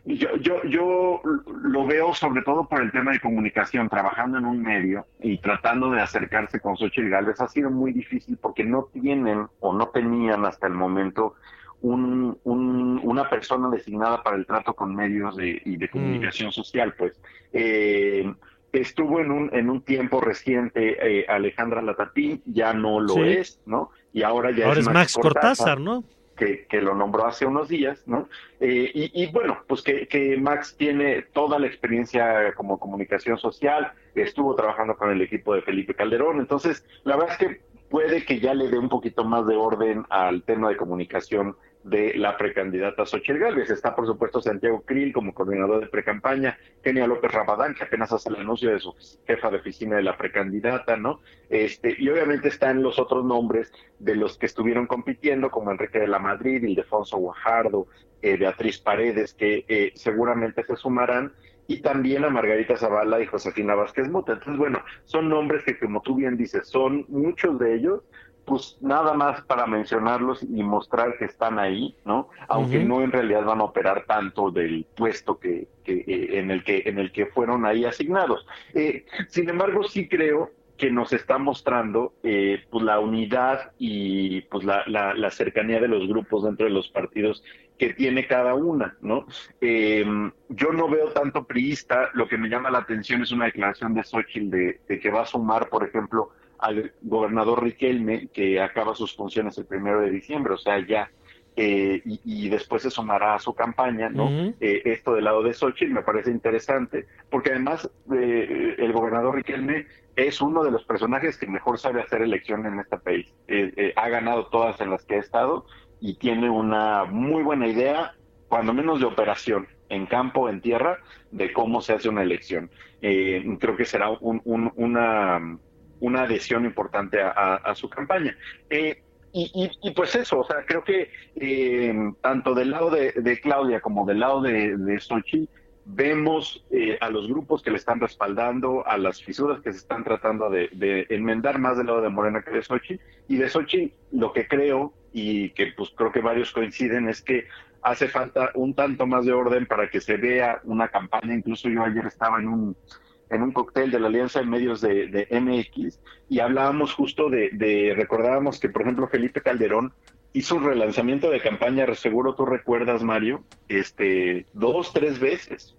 Yo, yo, yo lo veo sobre todo por el tema de comunicación, trabajando en un medio y tratando de acercarse con Xochitl Galvez ha sido muy difícil porque no tienen o no tenían hasta el momento un, un- una persona designada para el trato con medios de, y de comunicación social, pues. Eh, estuvo en un, en un tiempo reciente eh, Alejandra Latapí, ya no lo Sí. es, ¿no? Y ahora ya Ahora es es Max Cortázar, ¿no? que, que lo nombró hace unos días, ¿no? Eh, y, y bueno, pues que, que Max tiene toda la experiencia como comunicación social, estuvo trabajando con el equipo de Felipe Calderón, entonces la verdad es que puede que ya le dé un poquito más de orden al tema de comunicación de la precandidata Xochitl Gálvez. Está, por supuesto, Santiago Krill como coordinador de precampaña, Kenia López Rabadán, que apenas hace el anuncio de su jefa de oficina de la precandidata, ¿no? Este, y obviamente están los otros nombres de los que estuvieron compitiendo, como Enrique de la Madrid, Ildefonso Guajardo, eh, Beatriz Paredes, que eh, seguramente se sumarán, y también a Margarita Zavala y Josefina Vázquez Mota. Entonces, bueno, son nombres que, como tú bien dices, son muchos de ellos, pues nada más para mencionarlos y mostrar que están ahí, ¿no? Aunque no en realidad van a operar tanto del puesto que, que eh, en el que en el que fueron ahí asignados. Eh, sin embargo, sí creo que nos está mostrando eh, pues la unidad y pues la, la, la cercanía de los grupos dentro de los partidos que tiene cada una, ¿no? Eh, yo no veo tanto priista, lo que me llama la atención es una declaración de Xochitl de, de que va a sumar, por ejemplo, al gobernador Riquelme, que acaba sus funciones el primero de diciembre, o sea, ya eh, y, después se sumará a su campaña, ¿no? Eh, esto del lado de Xochitl me parece interesante, porque además eh, el gobernador Riquelme es uno de los personajes que mejor sabe hacer elección en este país. ha ganado todas en las que ha estado y tiene una muy buena idea, cuando menos de operación, en campo, en tierra, de cómo se hace una elección. creo que será una, una adhesión importante a, su campaña. Eh, y, pues eso, o sea, creo que eh, tanto del lado de, Claudia como del lado de, de Sochi, vemos eh, a los grupos que le están respaldando, a las fisuras que se están tratando de, enmendar más del lado de Morena que de Sochi. Y de Sochi, lo que creo, y que pues creo que varios coinciden, es que hace falta un tanto más de orden para que se vea una campaña. Incluso yo ayer estaba en un en un cóctel de la Alianza de Medios de, MX y hablábamos justo de, recordábamos que, por ejemplo, Felipe Calderón hizo un relanzamiento de campaña, seguro tú recuerdas, Mario, este, dos, tres veces,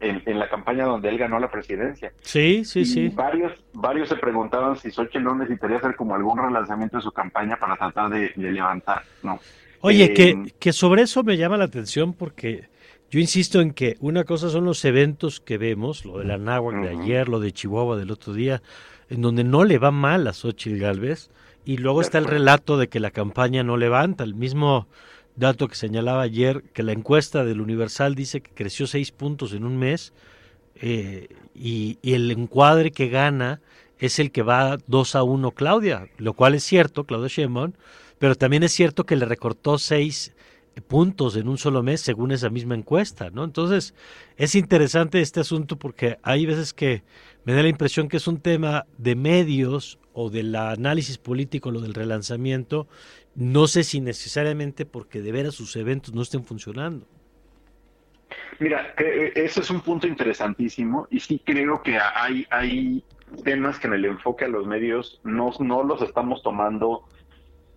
En, la campaña donde él ganó la presidencia. Sí, sí, sí. Varios, varios se preguntaban si Xochitl no necesitaría hacer como algún relanzamiento de su campaña para tratar de, levantar, ¿no? Oye, que, eh, que sobre eso me llama la atención porque yo insisto en que una cosa son los eventos que vemos, lo de la de ayer, lo de Chihuahua del otro día, en donde no le va mal a Xochitl Galvez, y luego está el relato de que la campaña no levanta. El mismo dato que señalaba ayer, que la encuesta del Universal dice que creció seis puntos en un mes, eh, y, y, el encuadre que gana es el que va 2 a 1 Claudia, lo cual es cierto, Claudia Sheinbaum, pero también es cierto que le recortó seis puntos en un solo mes según esa misma encuesta, ¿no? Entonces, es interesante este asunto porque hay veces que me da la impresión que es un tema de medios o del análisis político, lo del relanzamiento, no sé si necesariamente porque de veras sus eventos no estén funcionando. Mira, eh, ese es un punto interesantísimo y sí creo que hay, hay temas que en el enfoque a los medios no, no los estamos tomando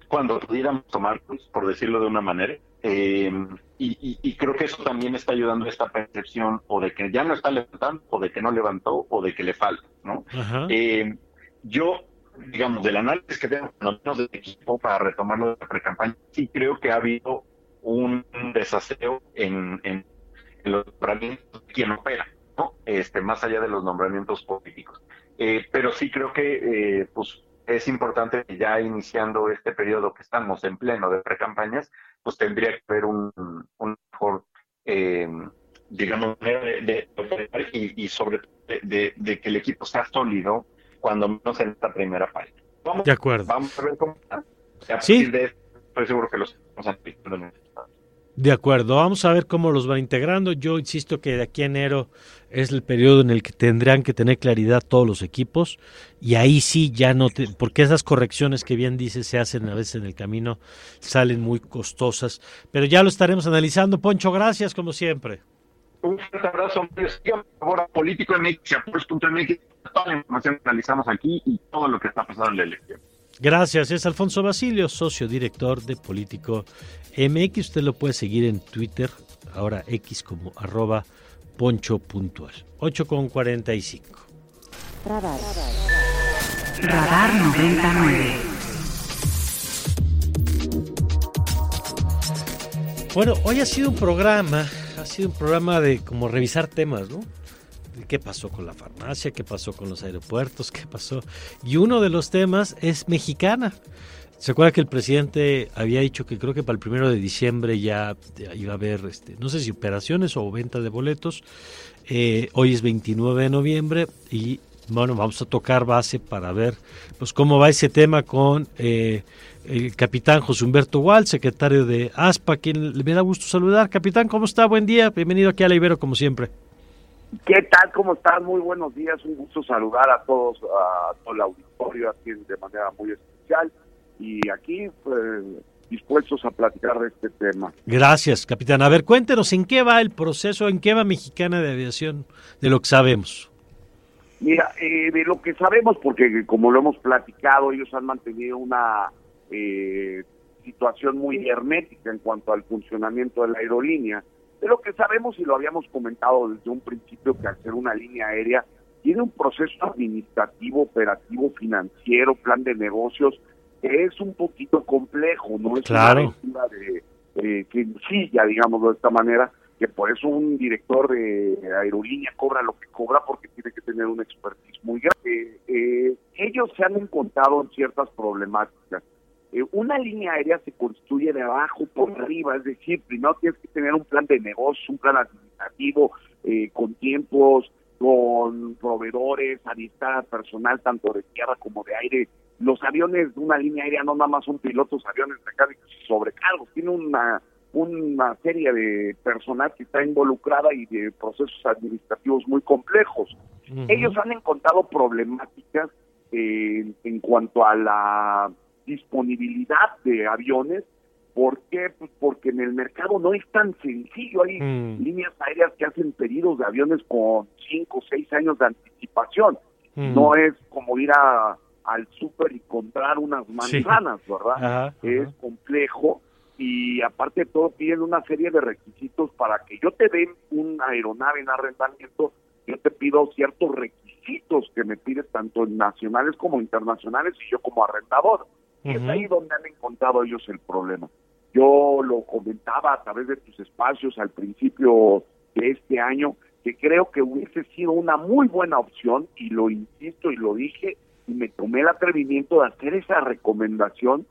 cuando pudiéramos tomarlos, por decirlo de una manera. Eh, y, creo que eso también está ayudando a esta percepción o de que ya no está levantando, o de que no levantó, o de que le falta, ¿no? Eh, yo, digamos, del análisis que tengo, no menos de equipo para retomarlo de la pre-campaña, sí creo que ha habido un desaseo en, en, los nombramientos de quien opera, ¿no? Este, más allá de los nombramientos políticos. Eh, pero sí creo que, pues, es importante que ya iniciando este periodo que estamos en pleno de pre-campañas, pues tendría que haber un, mejor, eh, digamos, manera de, operar y, sobre todo de, que el equipo sea sólido, cuando menos en esta primera parte. Vamos, de acuerdo. Vamos a ver cómo está. sí. estoy seguro que los vamos de acuerdo, vamos a ver cómo los van integrando. Yo insisto que de aquí a enero es el periodo en el que tendrán que tener claridad todos los equipos y ahí sí ya no, porque esas correcciones que bien dice se hacen a veces en el camino salen muy costosas, pero ya lo estaremos analizando. Poncho, gracias como siempre. Un fuerte abrazo, por favor, Político MX, MX, toda la información que analizamos aquí y todo lo que está pasando en la elección. Gracias, es Alfonso Basilio, socio director de Político MX. Usted lo puede seguir en Twitter, ahora X como arroba poncho puntual. 8 con 45. Radar. Radar 99. Bueno, hoy ha sido un programa, ha sido un programa de como revisar temas, ¿no? qué pasó con la farmacia, qué pasó con los aeropuertos, qué pasó. Y uno de los temas es mexicana. ¿Se acuerda que el presidente había dicho que creo que para el primero de diciembre ya iba a haber, este, no sé si operaciones o venta de boletos? Eh, hoy es 29 de noviembre y bueno, vamos a tocar base para ver pues cómo va ese tema con eh, el capitán José Humberto Gual, secretario de ASPA, quien me da gusto saludar. Capitán, ¿cómo está? Buen día, bienvenido aquí a la Ibero como siempre. ¿Qué tal? ¿Cómo están? Muy buenos días. Un gusto saludar a todos, a todo el auditorio aquí de manera muy especial. Y aquí, pues, dispuestos a platicar de este tema. Gracias, capitán. A ver, cuéntenos en qué va el proceso, en qué va Mexicana de Aviación, de lo que sabemos. Mira, eh, de lo que sabemos, porque como lo hemos platicado, ellos han mantenido una eh, situación muy hermética en cuanto al funcionamiento de la aerolínea de lo que sabemos y lo habíamos comentado desde un principio que al ser una línea aérea tiene un proceso administrativo, operativo, financiero, plan de negocios, es un poquito complejo, no es Claro. una de eh, sencilla, digámoslo de esta manera, que por eso un director de aerolínea cobra lo que cobra porque tiene que tener un expertise muy grande. Eh, ellos se han encontrado en ciertas problemáticas. Eh, una línea aérea se construye de abajo por arriba, es decir, primero tienes que tener un plan de negocio, un plan administrativo, eh, con tiempos, con proveedores, adiestrar personal tanto de tierra como de aire. Los aviones de una línea aérea no nada más son pilotos, aviones mecánicos y sobrecargos, tiene una una serie de personal que está involucrada y de procesos administrativos muy complejos. Ellos han encontrado problemáticas eh, en cuanto a la disponibilidad de aviones. ¿Por qué? Pues porque en el mercado no es tan sencillo. Hay líneas aéreas que hacen pedidos de aviones con cinco o seis años de anticipación. No es como ir a, al súper y comprar unas Sí. manzanas, ¿verdad? Ajá, es complejo y aparte de todo piden una serie de requisitos para que yo te dé una aeronave en arrendamiento, yo te pido ciertos requisitos que me pides tanto nacionales como internacionales y yo como arrendador. Y es ahí donde han encontrado ellos el problema. Yo lo comentaba a través de tus espacios al principio de este año, que creo que hubiese sido una muy buena opción, y lo insisto y lo dije, y me tomé el atrevimiento de hacer esa recomendación,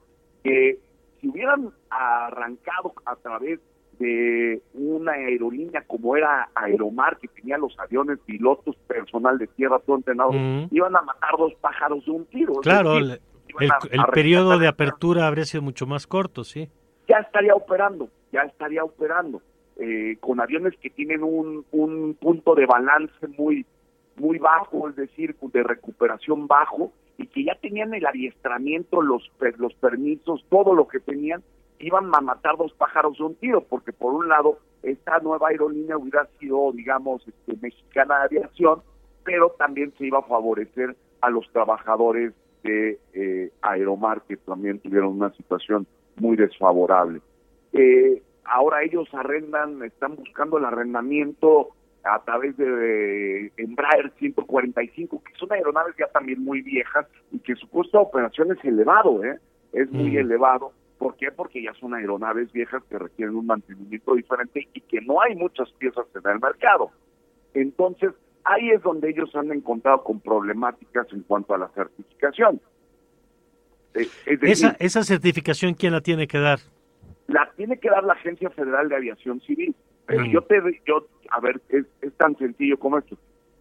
que si hubieran arrancado a través de una aerolínea como era Aeromar, que tenía los aviones, pilotos, personal de tierra, todo entrenado, iban a matar dos pájaros de un tiro. Claro, decir, el, iban el- a- el a periodo de apertura habría sido mucho más corto, sí. ya estaría operando, ya estaría operando, eh, con aviones que tienen un, un punto de balance muy, muy bajo, es decir, de recuperación bajo, y que ya tenían el adiestramiento, los, los permisos, todo lo que tenían, iban a matar dos pájaros de un tiro, porque por un lado, esta nueva aerolínea hubiera sido, digamos, este, mexicana de aviación, pero también se iba a favorecer a los trabajadores de eh, Aeromar, que también tuvieron una situación muy desfavorable. Eh, ahora ellos arrendan, están buscando el arrendamiento a través de Embraer 145, que son aeronaves ya también muy viejas y que su costo de operación es elevado, ¿eh? es muy Mm. elevado. ¿Por qué? Porque ya son aeronaves viejas que requieren un mantenimiento diferente y que no hay muchas piezas en el mercado. Entonces, ahí es donde ellos han encontrado con problemáticas en cuanto a la certificación. Eh, es decir, Esa, esa certificación, ¿quién la tiene que dar? la tiene que dar la Agencia Federal de Aviación Civil. Pero yo te, yo, a ver, es, es tan sencillo como esto.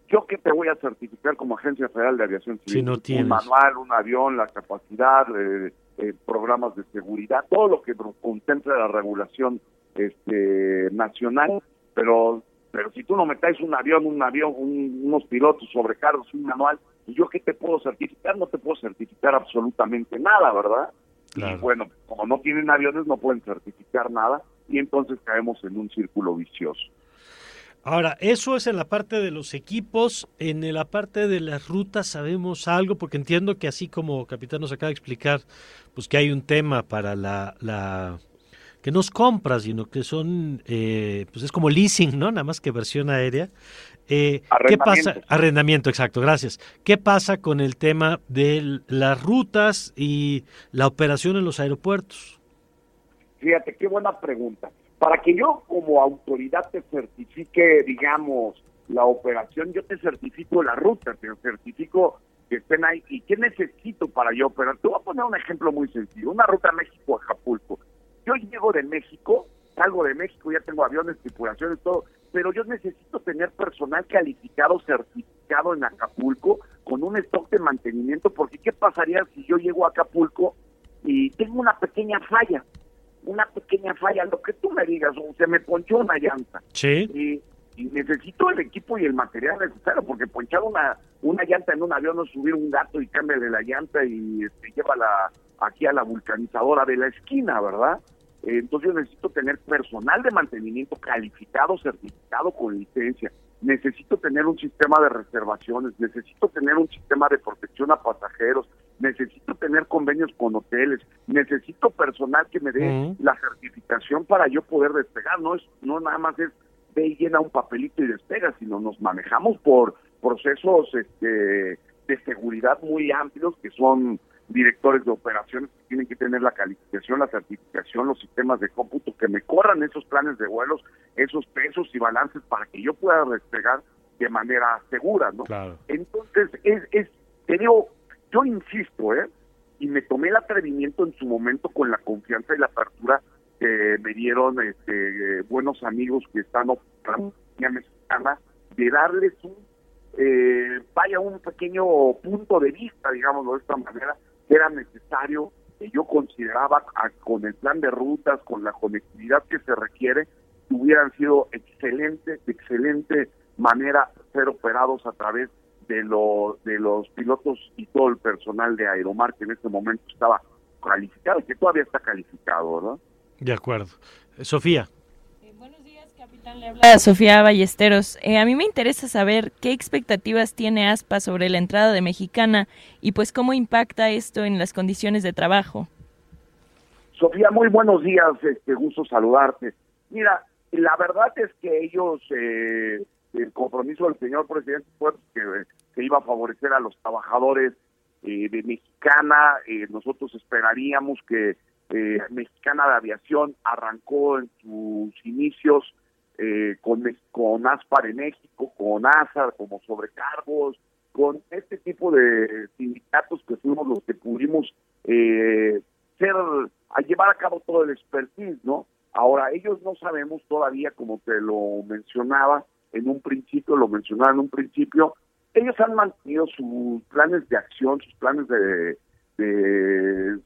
Yo que te voy a certificar como Agencia Federal de Aviación Civil. Si no tienes. Un manual, un avión, la capacidad, eh, eh, programas de seguridad, todo lo que contempla la regulación este, nacional. Pero, pero si tú no me traes un avión, un avión, un- unos pilotos sobrecargos, un manual, ¿y yo qué te puedo certificar? No te puedo certificar absolutamente nada, ¿verdad? Claro. Y bueno, como no tienen aviones, no pueden certificar nada y entonces caemos en un círculo vicioso. Ahora, eso es en la parte de los equipos, en la parte de las rutas sabemos algo, porque entiendo que así como Capitán nos acaba de explicar, pues que hay un tema para la, la que no es compra, sino que son, eh, pues es como leasing, ¿no? Nada más que versión aérea. Eh, ¿Qué pasa? Arrendamiento. Arrendamiento, exacto, gracias. ¿Qué pasa con el tema de las rutas y la operación en los aeropuertos? Fíjate, qué buena pregunta. Para que yo como autoridad te certifique, digamos, la operación, yo te certifico la ruta, te certifico que estén ahí. ¿Y qué necesito para yo operar? Te voy a poner un ejemplo muy sencillo. Una ruta México-Acapulco. Yo llego de México, salgo de México, ya tengo aviones, tripulaciones, todo, pero yo necesito tener personal calificado, certificado en Acapulco, con un stock de mantenimiento, porque ¿qué pasaría si yo llego a Acapulco y tengo una pequeña falla? Una pequeña falla, lo que tú me digas, o se me ponchó una llanta Sí. y, y necesito el equipo y el material necesario, porque ponchar una, una llanta en un avión no es subir un gato y cambiarle la llanta y este, llévala aquí a la vulcanizadora de la esquina, ¿verdad? Eh, Entonces yo necesito tener personal de mantenimiento calificado, certificado con licencia. Necesito tener un sistema de reservaciones, necesito tener un sistema de protección a pasajeros, necesito tener convenios con hoteles, necesito personal que me dé la certificación para yo poder despegar. No es no nada más es ve y llena un papelito y despega, sino nos manejamos por procesos este, de seguridad muy amplios que son directores de operaciones que tienen que tener la calificación, la certificación, los sistemas de cómputo que me corran esos planes de vuelos, esos pesos y balances para que yo pueda despegar de manera segura, ¿no? Entonces, es, es, te digo, yo insisto, ¿eh? Y me tomé el atrevimiento en su momento con la confianza y la apertura que me dieron este, buenos amigos que están operando de darles un, eh, vaya, un pequeño punto de vista, digamos de esta manera, que era necesario, que yo consideraba con el plan de rutas, con la conectividad que se requiere, hubieran sido excelente, excelente manera ser operados a través de los de los pilotos y todo el personal de Aeromar que en este momento estaba calificado y que todavía está calificado, ¿verdad? De acuerdo. Eh, Sofía. Eh, buenos días, capitán. Le habla Sofía Ballesteros. Eh, a mí me interesa saber qué expectativas tiene ASPA sobre la entrada de Mexicana y pues cómo impacta esto en las condiciones de trabajo. Sofía, muy buenos días. Este gusto saludarte. Mira, la verdad es que ellos eh, el compromiso del señor presidente fue que, que iba a favorecer a los trabajadores eh, de Mexicana. Eh, nosotros esperaríamos que eh, Mexicana de Aviación arrancó en sus inicios con, con ASPAR en México, con ASAR como sobrecargos, con este tipo de sindicatos que fuimos los que pudimos ser, a llevar a cabo todo el expertise, ¿no? Ahora, ellos no sabemos todavía, como te lo mencionaba, en un principio, lo mencionaba en un principio, ellos han mantenido sus planes de acción, sus planes de,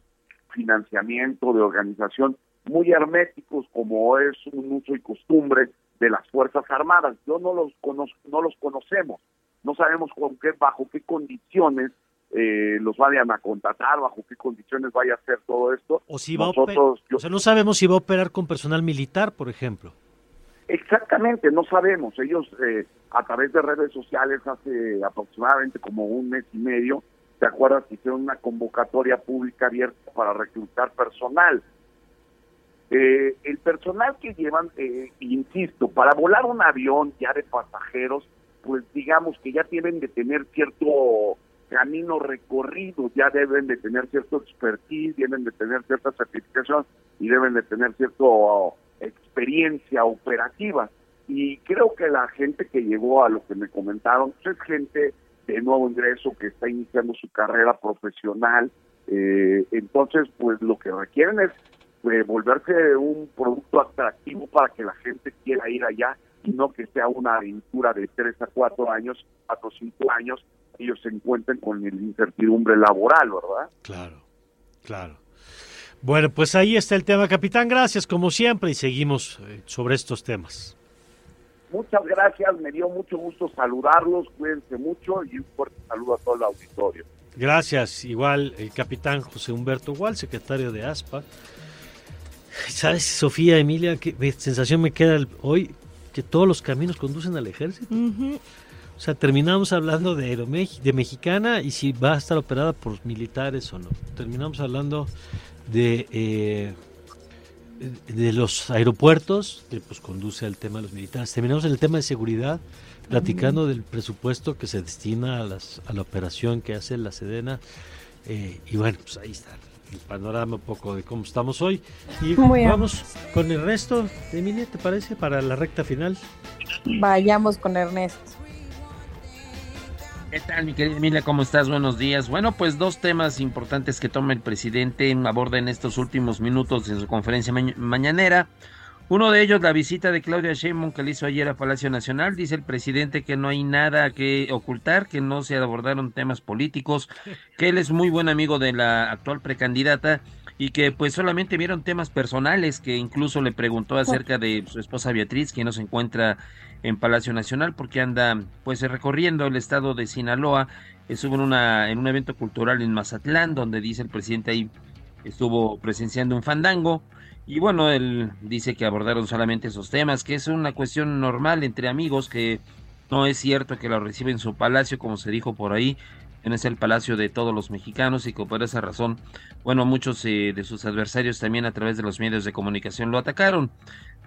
financiamiento, de organización, muy herméticos, como es un uso y costumbre de las Fuerzas Armadas. Yo no los conozco, no los conocemos, no sabemos con qué, bajo qué condiciones eh, los vayan a contratar, bajo qué condiciones vaya a hacer todo esto. O si va o sea, no sabemos si va a operar con personal militar, por ejemplo. Exactamente, no sabemos. Ellos eh, a través de redes sociales hace aproximadamente como un mes y medio, ¿te acuerdas hicieron una convocatoria pública abierta para reclutar personal? Eh, el personal que llevan, eh, insisto, para volar un avión ya de pasajeros, pues digamos que ya tienen de tener cierto camino recorrido, ya deben de tener cierto expertise, deben de tener cierta certificación y deben de tener cierto experiencia operativa. Y creo que la gente que llegó a lo que me comentaron pues, es gente de nuevo ingreso que está iniciando su carrera profesional. Eh, entonces, pues lo que requieren es eh, volverse un producto atractivo para que la gente quiera ir allá y no que sea una aventura de tres a cuatro años, cuatro o cinco años, ellos se encuentren con la incertidumbre laboral, ¿verdad? Claro, claro. Bueno, pues ahí está el tema, capitán. Gracias, como siempre, y seguimos eh, sobre estos temas. Muchas gracias, me dio mucho gusto saludarlos, cuídense mucho y un fuerte saludo a todo el auditorio. Gracias, igual el capitán José Humberto Gual, secretario de ASPA. ¿Sabes, Sofía, Emilia, qué sensación me queda hoy? Que todos los caminos conducen al ejército. O sea, terminamos hablando de de Mexicana y si va a estar operada por militares o no. Terminamos hablando de, eh, de los aeropuertos, que pues conduce al tema de los militares. Terminamos en el tema de seguridad, platicando del presupuesto que se destina a, las, a la operación que hace la Sedena. Eh, y bueno, pues ahí está el panorama un poco de cómo estamos hoy. Y vamos con el resto, Emilia, ¿te parece? Para la recta final. Vayamos con Ernesto. ¿Qué tal, mi querida Emilia? ¿Cómo estás? Buenos días. Bueno, pues dos temas importantes que toma el presidente en aborda en estos últimos minutos en su conferencia mañanera. Uno de ellos, la visita de Claudia Sheinbaum que le hizo ayer a Palacio Nacional. Dice el presidente que no hay nada que ocultar, que no se abordaron temas políticos, que él es muy buen amigo de la actual precandidata y que pues solamente vieron temas personales, que incluso le preguntó acerca de su esposa Beatriz, quien no se encuentra en Palacio Nacional porque anda pues recorriendo el estado de Sinaloa. Estuvo en, una, en un evento cultural en Mazatlán donde dice el presidente ahí estuvo presenciando un fandango. Y bueno, él dice que abordaron solamente esos temas, que es una cuestión normal entre amigos, que no es cierto que lo recibe en su palacio, como se dijo por ahí, en es el palacio de todos los mexicanos y que por esa razón, bueno, muchos eh, de sus adversarios también a través de los medios de comunicación lo atacaron.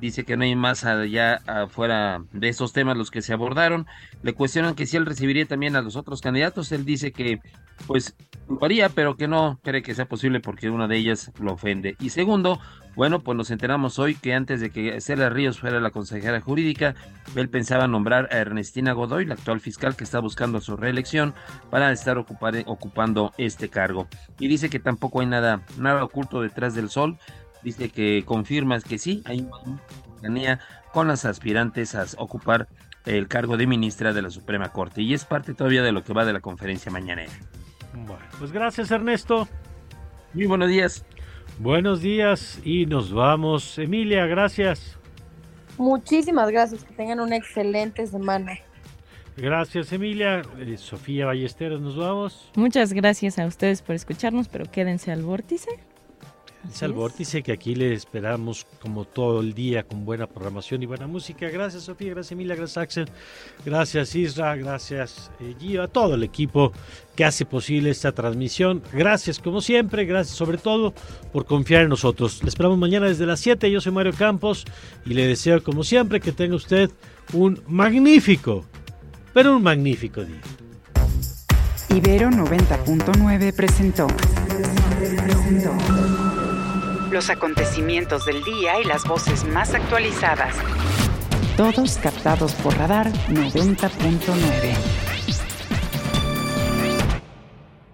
Dice que no hay más allá afuera de esos temas los que se abordaron. Le cuestionan que si él recibiría también a los otros candidatos. Él dice que pues lo haría, pero que no cree que sea posible porque una de ellas lo ofende. Y segundo, bueno, pues nos enteramos hoy que antes de que Cela Ríos fuera la consejera jurídica, él pensaba nombrar a Ernestina Godoy, la actual fiscal que está buscando su reelección, para estar ocupando este cargo. Y dice que tampoco hay nada, nada oculto detrás del sol. Dice que confirma que sí, hay una cercanía con las aspirantes a ocupar el cargo de ministra de la Suprema Corte. Y es parte todavía de lo que va de la conferencia mañanera. Bueno, pues gracias Ernesto. Muy buenos días. Buenos días y nos vamos. Emilia, gracias. Muchísimas gracias, que tengan una excelente semana. Gracias Emilia. Eh, Sofía Ballesteros, nos vamos. Muchas gracias a ustedes por escucharnos, pero quédense al vórtice. Es al vórtice que aquí le esperamos como todo el día con buena programación y buena música. Gracias Sofía, gracias Emilia, gracias Axel, gracias Isra, gracias eh, Gio, a todo el equipo que hace posible esta transmisión. Gracias como siempre, gracias sobre todo por confiar en nosotros. Le esperamos mañana desde las 7, yo soy Mario Campos y le deseo como siempre que tenga usted un magnífico, pero un magnífico día. Ibero 90.9 presentó. presentó los acontecimientos del día y las voces más actualizadas. Todos captados por Radar 90.9.